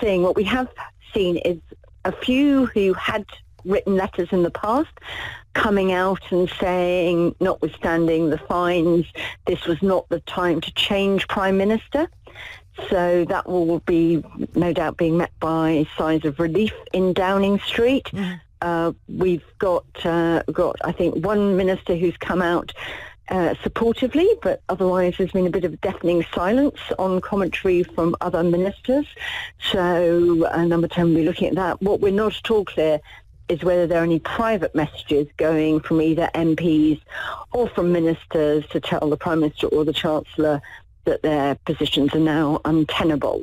seeing, what we have seen is a few who had written letters in the past coming out and saying, notwithstanding the fines, this was not the time to change Prime Minister. So that will be no doubt being met by signs of relief in Downing Street. Mm. Uh, we've got uh, got I think one minister who's come out uh, supportively, but otherwise there's been a bit of deafening silence on commentary from other ministers. So uh, number 10, we're looking at that. What we're not at all clear is whether there are any private messages going from either MPs or from ministers to tell the Prime Minister or the Chancellor that their positions are now untenable.